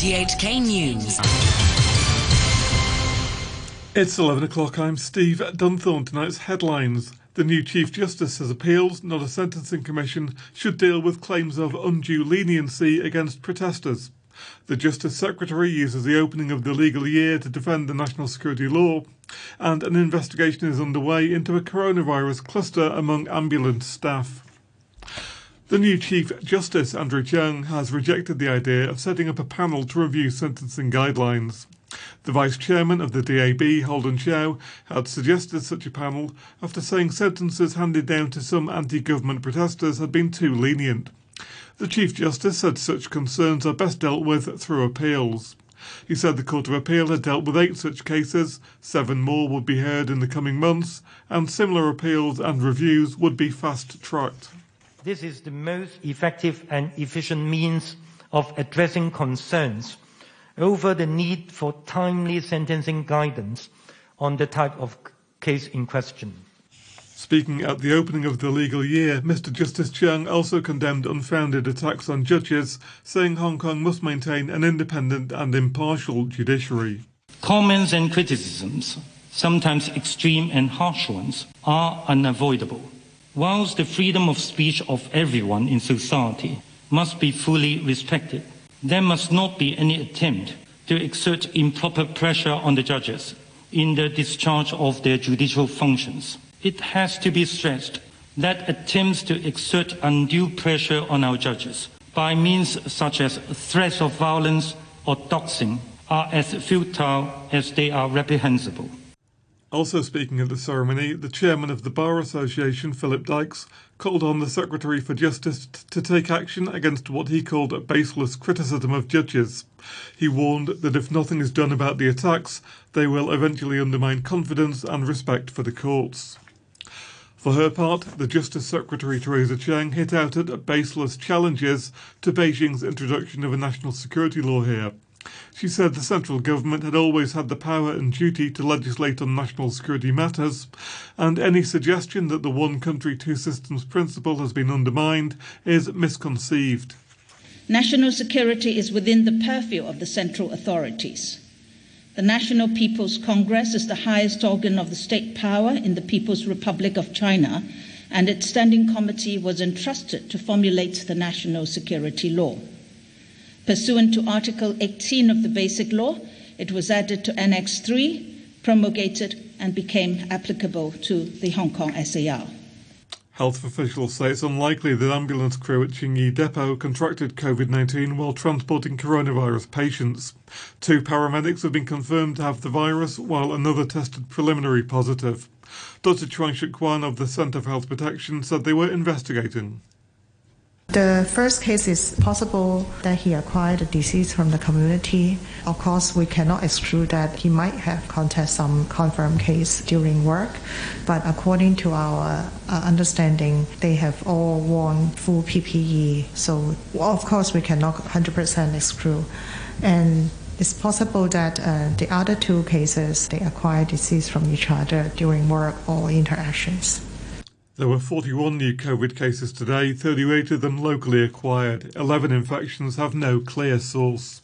RTHK News. It's 11 o'clock. I'm Steve Dunthorne. Tonight's headlines. The new Chief Justice says appeals, not a sentencing commission, should deal with claims of undue leniency against protesters. The Justice Secretary uses the opening of the legal year to defend the national security law, and an investigation is underway into a coronavirus cluster among ambulance staff. The new Chief Justice, Andrew Cheung, has rejected the idea of setting up a panel to review sentencing guidelines. The Vice Chairman of the DAB, Holden Chow, had suggested such a panel after saying sentences handed down to some anti government protesters had been too lenient. The Chief Justice said such concerns are best dealt with through appeals. He said the Court of Appeal had dealt with eight such cases, seven more would be heard in the coming months, and similar appeals and reviews would be fast tracked. This is the most effective and efficient means of addressing concerns over the need for timely sentencing guidance on the type of case in question. Speaking at the opening of the legal year, Mr. Justice Cheung also condemned unfounded attacks on judges, saying Hong Kong must maintain an independent and impartial judiciary. Comments and criticisms, sometimes extreme and harsh ones, are unavoidable whilst the freedom of speech of everyone in society must be fully respected, there must not be any attempt to exert improper pressure on the judges in the discharge of their judicial functions. It has to be stressed that attempts to exert undue pressure on our judges by means such as threats of violence or doxing are as futile as they are reprehensible. Also speaking at the ceremony, the chairman of the Bar Association, Philip Dykes, called on the Secretary for Justice to take action against what he called baseless criticism of judges. He warned that if nothing is done about the attacks, they will eventually undermine confidence and respect for the courts. For her part, the Justice Secretary Theresa Cheng hit out at baseless challenges to Beijing's introduction of a national security law here. She said the central government had always had the power and duty to legislate on national security matters, and any suggestion that the one country, two systems principle has been undermined is misconceived. National security is within the purview of the central authorities. The National People's Congress is the highest organ of the state power in the People's Republic of China, and its standing committee was entrusted to formulate the national security law. Pursuant to Article 18 of the Basic Law, it was added to Annex 3, promulgated, and became applicable to the Hong Kong SAR. Health officials say it's unlikely that ambulance crew at Tsing Depot contracted COVID 19 while transporting coronavirus patients. Two paramedics have been confirmed to have the virus, while another tested preliminary positive. Dr. Chuang Shuk Kwan of the Centre for Health Protection said they were investigating. The first case is possible that he acquired the disease from the community. Of course, we cannot exclude that he might have contacted some confirmed case during work, but according to our uh, understanding, they have all worn full PPE. So, of course, we cannot 100% exclude. And it's possible that uh, the other two cases they acquired disease from each other during work or interactions. There were 41 new COVID cases today, 38 of them locally acquired. 11 infections have no clear source.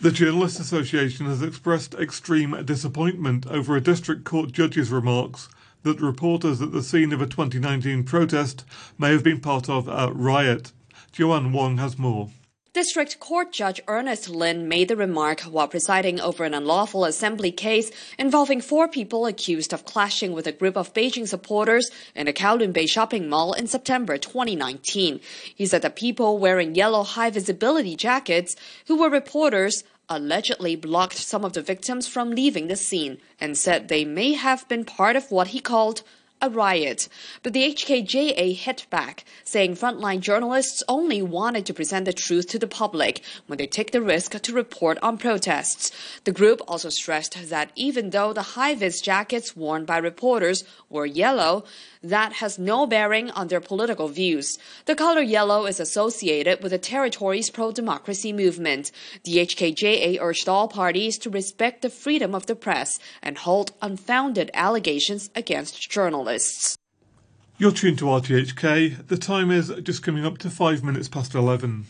The Journalists Association has expressed extreme disappointment over a district court judge's remarks that reporters at the scene of a 2019 protest may have been part of a riot. Joanne Wong has more. District Court Judge Ernest Lin made the remark while presiding over an unlawful assembly case involving four people accused of clashing with a group of Beijing supporters in a Kowloon Bay shopping mall in September 2019. He said the people wearing yellow high visibility jackets, who were reporters, allegedly blocked some of the victims from leaving the scene and said they may have been part of what he called a riot. But the HKJA hit back, saying frontline journalists only wanted to present the truth to the public when they take the risk to report on protests. The group also stressed that even though the high vis jackets worn by reporters were yellow, that has no bearing on their political views. The color yellow is associated with the territory's pro-democracy movement. The HKJA urged all parties to respect the freedom of the press and hold unfounded allegations against journalists. You're tuned to RTHK. The time is just coming up to five minutes past 11.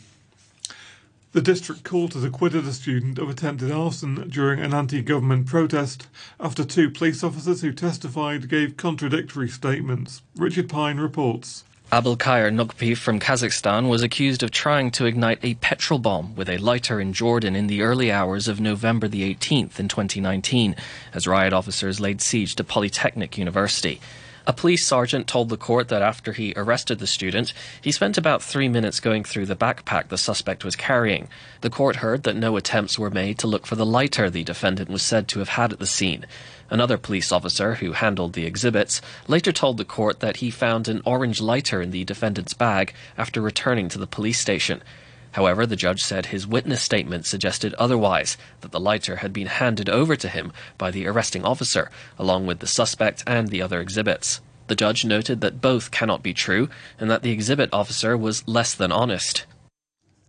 The district court has acquitted a student of attempted arson during an anti government protest after two police officers who testified gave contradictory statements. Richard Pyne reports. Abulkair Nukpi from Kazakhstan was accused of trying to ignite a petrol bomb with a lighter in Jordan in the early hours of November the 18th in 2019 as riot officers laid siege to Polytechnic University. A police sergeant told the court that after he arrested the student, he spent about three minutes going through the backpack the suspect was carrying. The court heard that no attempts were made to look for the lighter the defendant was said to have had at the scene. Another police officer who handled the exhibits later told the court that he found an orange lighter in the defendant's bag after returning to the police station. However, the judge said his witness statement suggested otherwise, that the lighter had been handed over to him by the arresting officer, along with the suspect and the other exhibits. The judge noted that both cannot be true and that the exhibit officer was less than honest.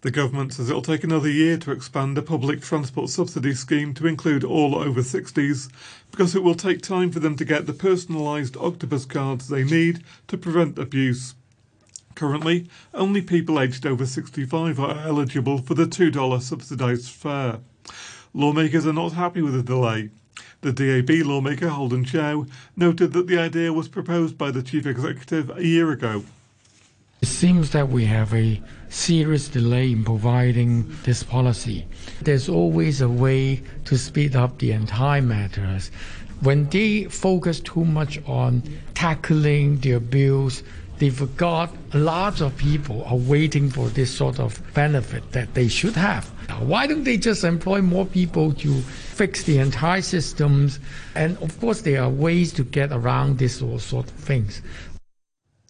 The government says it will take another year to expand the public transport subsidy scheme to include all over 60s because it will take time for them to get the personalised octopus cards they need to prevent abuse. Currently, only people aged over 65 are eligible for the $2 subsidised fare. Lawmakers are not happy with the delay. The DAB lawmaker Holden Chow noted that the idea was proposed by the chief executive a year ago. It seems that we have a serious delay in providing this policy. There's always a way to speed up the entire matters. When they focus too much on tackling their bills, they forgot a lot of people are waiting for this sort of benefit that they should have. Why don't they just employ more people to fix the entire systems? And of course, there are ways to get around this sort of things.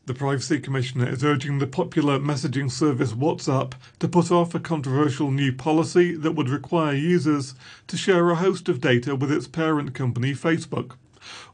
The Privacy Commissioner is urging the popular messaging service WhatsApp to put off a controversial new policy that would require users to share a host of data with its parent company, Facebook.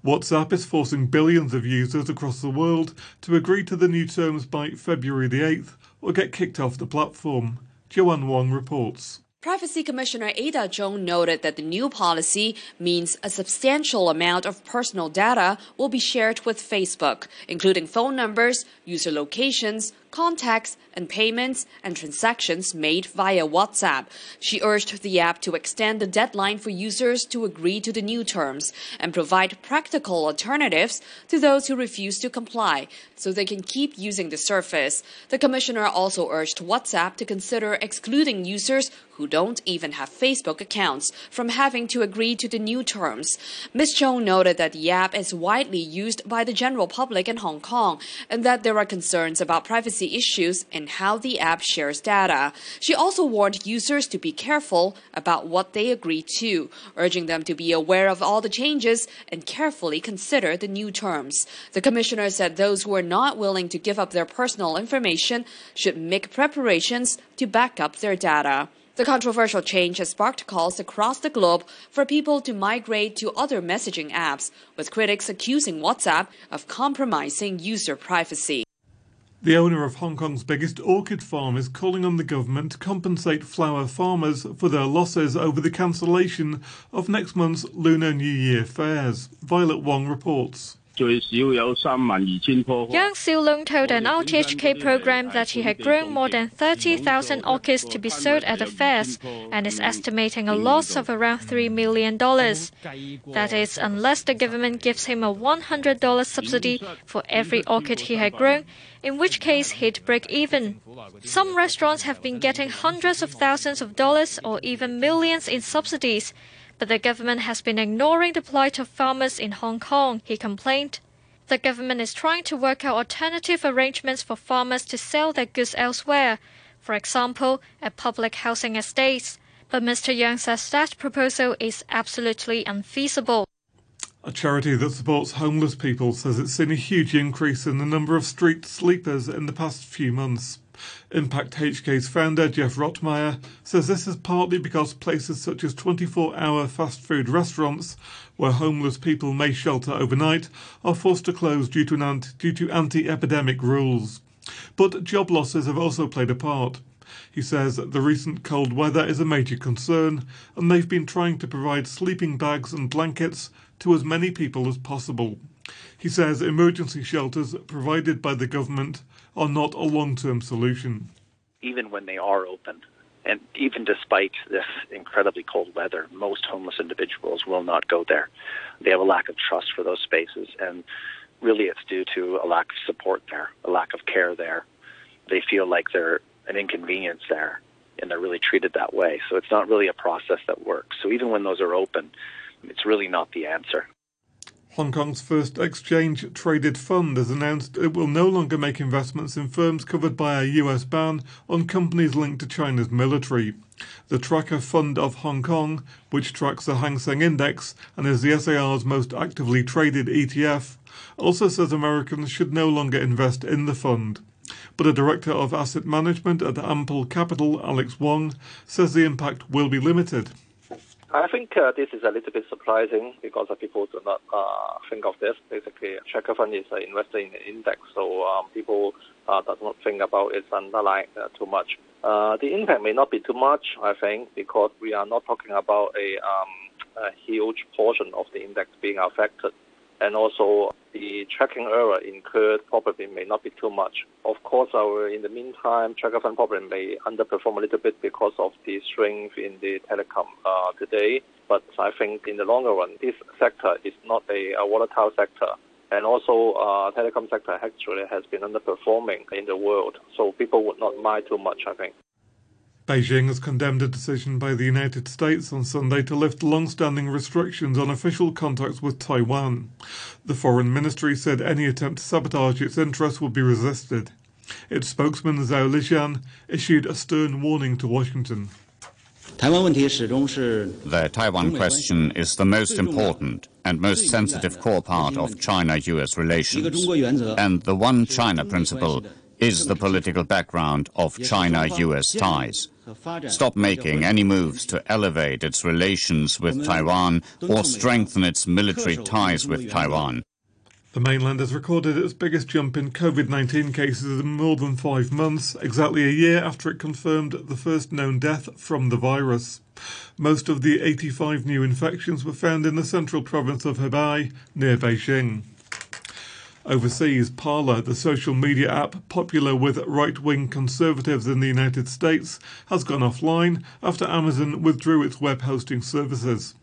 WhatsApp is forcing billions of users across the world to agree to the new terms by February the 8th or get kicked off the platform. Joanne Wong reports. Privacy Commissioner Ada Chung noted that the new policy means a substantial amount of personal data will be shared with Facebook, including phone numbers, user locations, contacts, and payments and transactions made via WhatsApp. She urged the app to extend the deadline for users to agree to the new terms and provide practical alternatives to those who refuse to comply so they can keep using the service. The commissioner also urged WhatsApp to consider excluding users who don't even have Facebook accounts from having to agree to the new terms. Ms. Chung noted that the app is widely used by the general public in Hong Kong and that there are concerns about privacy issues and how the app shares data. She also warned users to be careful about what they agree to, urging them to be aware of all the changes and carefully consider the new terms. The commissioner said those who are not willing to give up their personal information should make preparations to back up their data. The controversial change has sparked calls across the globe for people to migrate to other messaging apps, with critics accusing WhatsApp of compromising user privacy. The owner of Hong Kong's biggest orchid farm is calling on the government to compensate flower farmers for their losses over the cancellation of next month's Lunar New Year fairs. Violet Wong reports. Yang Xiaolong told an RTHK program that he had grown more than 30,000 orchids to be sold at the fairs and is estimating a loss of around $3 million. That is, unless the government gives him a $100 subsidy for every orchid he had grown, in which case he'd break even. Some restaurants have been getting hundreds of thousands of dollars or even millions in subsidies but the government has been ignoring the plight of farmers in Hong Kong, he complained. The government is trying to work out alternative arrangements for farmers to sell their goods elsewhere, for example, at public housing estates. But Mr. Yang says that proposal is absolutely unfeasible. A charity that supports homeless people says it's seen a huge increase in the number of street sleepers in the past few months. Impact HK's founder, Jeff Rotmeyer, says this is partly because places such as 24 hour fast food restaurants, where homeless people may shelter overnight, are forced to close due to, anti- due to anti epidemic rules. But job losses have also played a part. He says the recent cold weather is a major concern, and they've been trying to provide sleeping bags and blankets to as many people as possible. He says emergency shelters provided by the government are not a long term solution. Even when they are open, And even despite this incredibly cold weather, most homeless individuals will not go there. They have a lack of trust for those spaces, and really it's due to a lack of support there, a lack of care there. They feel like they're an inconvenience there, and they're really treated that way. So it's not really a process that works. So even when those are open, it's really not the answer. Hong Kong's first exchange traded fund has announced it will no longer make investments in firms covered by a US ban on companies linked to China's military. The Tracker Fund of Hong Kong, which tracks the Hang Seng Index and is the SAR's most actively traded ETF, also says Americans should no longer invest in the fund. But a director of asset management at Ample Capital, Alex Wong, says the impact will be limited. I think uh, this is a little bit surprising because people do not uh, think of this. Basically, Tracker Fund is uh, invested in the index, so um, people uh, do not think about its underlying uh, too much. Uh, the impact may not be too much, I think, because we are not talking about a, um, a huge portion of the index being affected and also the tracking error incurred probably may not be too much. Of course, our in the meantime, tracker fund probably may underperform a little bit because of the strength in the telecom uh, today. But I think in the longer run, this sector is not a, a volatile sector. And also, uh, telecom sector actually has been underperforming in the world, so people would not mind too much. I think. Beijing has condemned a decision by the United States on Sunday to lift long-standing restrictions on official contacts with Taiwan. The foreign ministry said any attempt to sabotage its interests would be resisted. Its spokesman Zhao Lijian issued a stern warning to Washington. The Taiwan question is the most important and most sensitive core part of China-US relations, and the One China principle is the political background of China-US ties. Stop making any moves to elevate its relations with Taiwan or strengthen its military ties with Taiwan. The mainland has recorded its biggest jump in COVID 19 cases in more than five months, exactly a year after it confirmed the first known death from the virus. Most of the 85 new infections were found in the central province of Hebei, near Beijing. Overseas, Parler, the social media app popular with right wing conservatives in the United States, has gone offline after Amazon withdrew its web hosting services.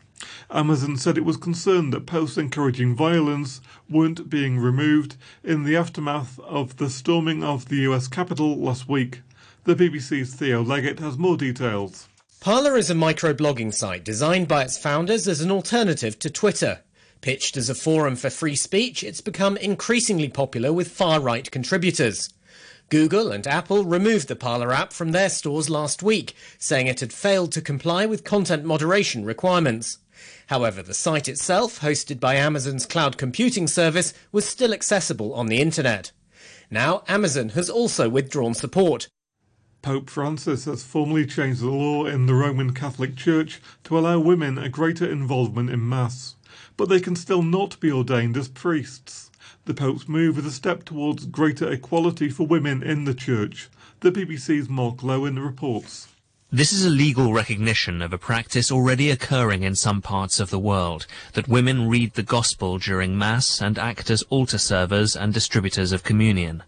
Amazon said it was concerned that posts encouraging violence weren't being removed in the aftermath of the storming of the US Capitol last week. The BBC's Theo Leggett has more details. Parler is a microblogging site designed by its founders as an alternative to Twitter. Pitched as a forum for free speech, it's become increasingly popular with far right contributors. Google and Apple removed the Parler app from their stores last week, saying it had failed to comply with content moderation requirements. However, the site itself, hosted by Amazon's cloud computing service, was still accessible on the internet. Now, Amazon has also withdrawn support. Pope Francis has formally changed the law in the Roman Catholic Church to allow women a greater involvement in Mass but they can still not be ordained as priests. The Pope's move is a step towards greater equality for women in the Church. The BBC's Mark Lowen reports. This is a legal recognition of a practice already occurring in some parts of the world, that women read the Gospel during Mass and act as altar servers and distributors of communion.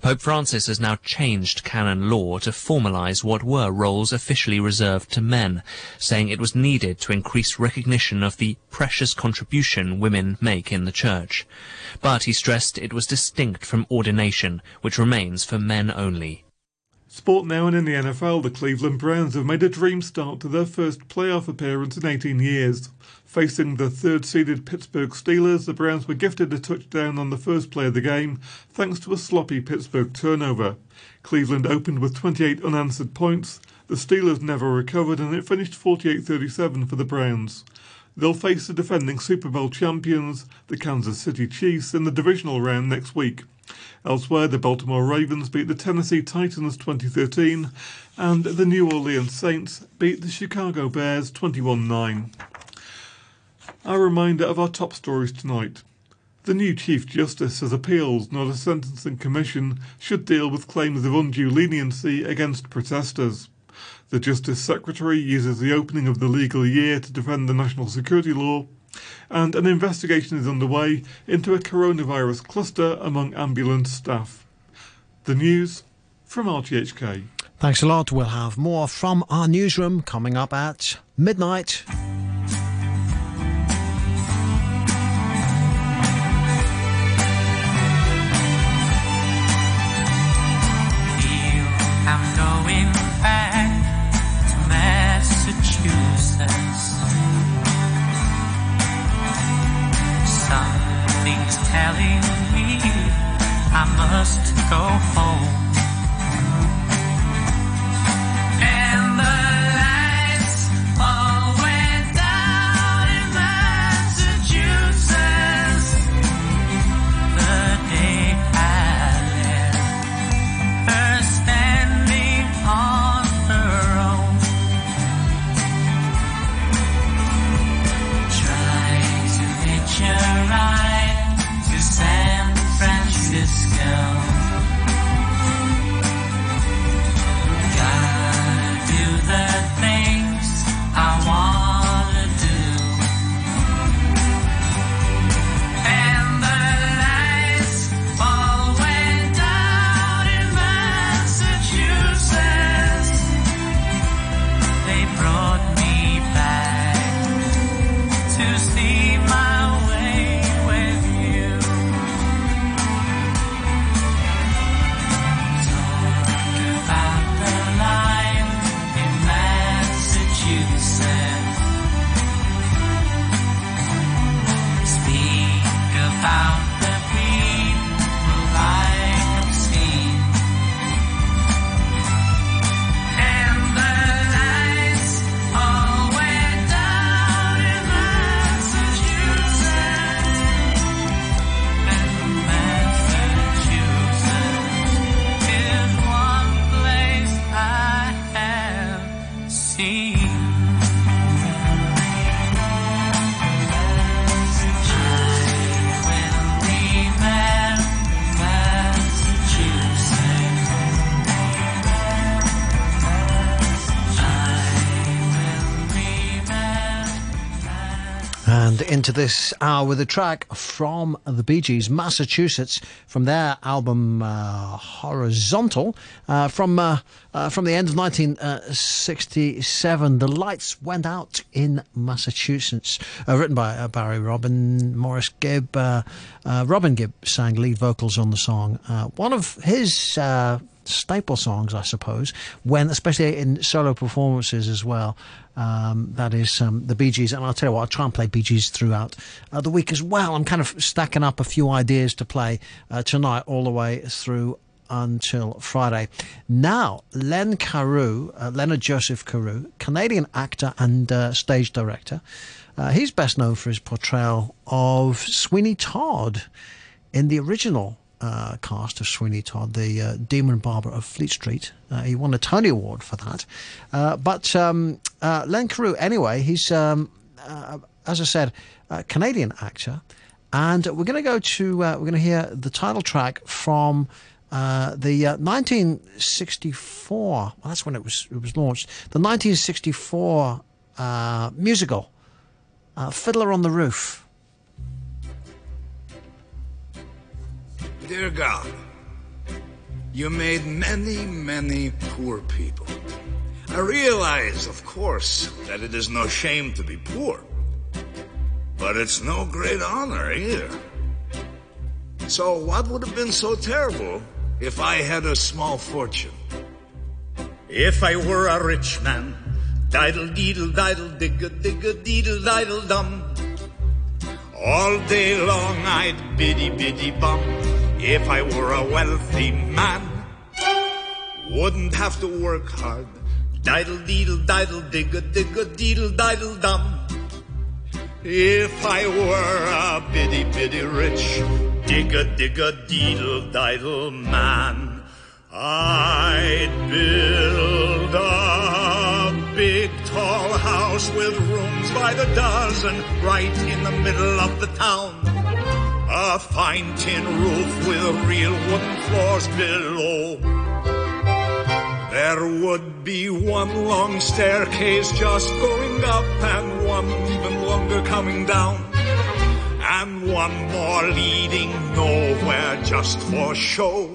Pope Francis has now changed canon law to formalize what were roles officially reserved to men, saying it was needed to increase recognition of the precious contribution women make in the church. But he stressed it was distinct from ordination, which remains for men only. Sport now and in the NFL, the Cleveland Browns have made a dream start to their first playoff appearance in 18 years. Facing the third seeded Pittsburgh Steelers, the Browns were gifted a touchdown on the first play of the game thanks to a sloppy Pittsburgh turnover. Cleveland opened with 28 unanswered points. The Steelers never recovered and it finished 48 37 for the Browns. They'll face the defending Super Bowl champions, the Kansas City Chiefs, in the divisional round next week. Elsewhere, the Baltimore Ravens beat the Tennessee Titans 2013, and the New Orleans Saints beat the Chicago Bears 21 9. A reminder of our top stories tonight. The new Chief Justice says appeals, not a sentencing commission, should deal with claims of undue leniency against protesters. The Justice Secretary uses the opening of the legal year to defend the national security law, and an investigation is underway into a coronavirus cluster among ambulance staff. The news from RTHK. Thanks a lot. We'll have more from our newsroom coming up at midnight. I must go home. This hour with a track from the Bee Gees, Massachusetts, from their album uh, Horizontal, uh, from uh, uh, from the end of 1967. The lights went out in Massachusetts, uh, written by uh, Barry Robin, Maurice Gibb. Uh, uh, Robin Gibb sang lead vocals on the song. Uh, one of his. Staple songs, I suppose, when especially in solo performances as well. Um, that is um, the Bee Gees, and I'll tell you what, I'll try and play Bee Gees throughout uh, the week as well. I'm kind of stacking up a few ideas to play uh, tonight, all the way through until Friday. Now, Len Cariou, uh, Leonard Joseph Cariou, Canadian actor and uh, stage director. Uh, he's best known for his portrayal of Sweeney Todd in the original uh, cast of Sweeney Todd, the uh, Demon Barber of Fleet Street. Uh, he won a Tony Award for that. Uh, but um, uh, Len Cariou, anyway, he's, um, uh, as I said, a Canadian actor. And we're going to go to, we're going to hear the title track from the 1964, well, that's when it was, it was launched, the 1964 musical, Fiddler on the Roof. Dear God, you made many, many poor people. I realize, of course, that it is no shame to be poor, but it's no great honor either. So, what would have been so terrible if I had a small fortune? If I were a rich man, diddle deedle diddle digga digga deedle diddle dum. All day long I'd biddy biddy bum. If I were a wealthy man, wouldn't have to work hard. Diddle deedle diddle digga digga deedle diddle dum. If I were a biddy biddy rich, digga digga deedle diddle man, I'd build a big tall house with rooms by the dozen right in the middle of the town. A fine tin roof with real wooden floors below. There would be one long staircase just going up and one even longer coming down. And one more leading nowhere just for show.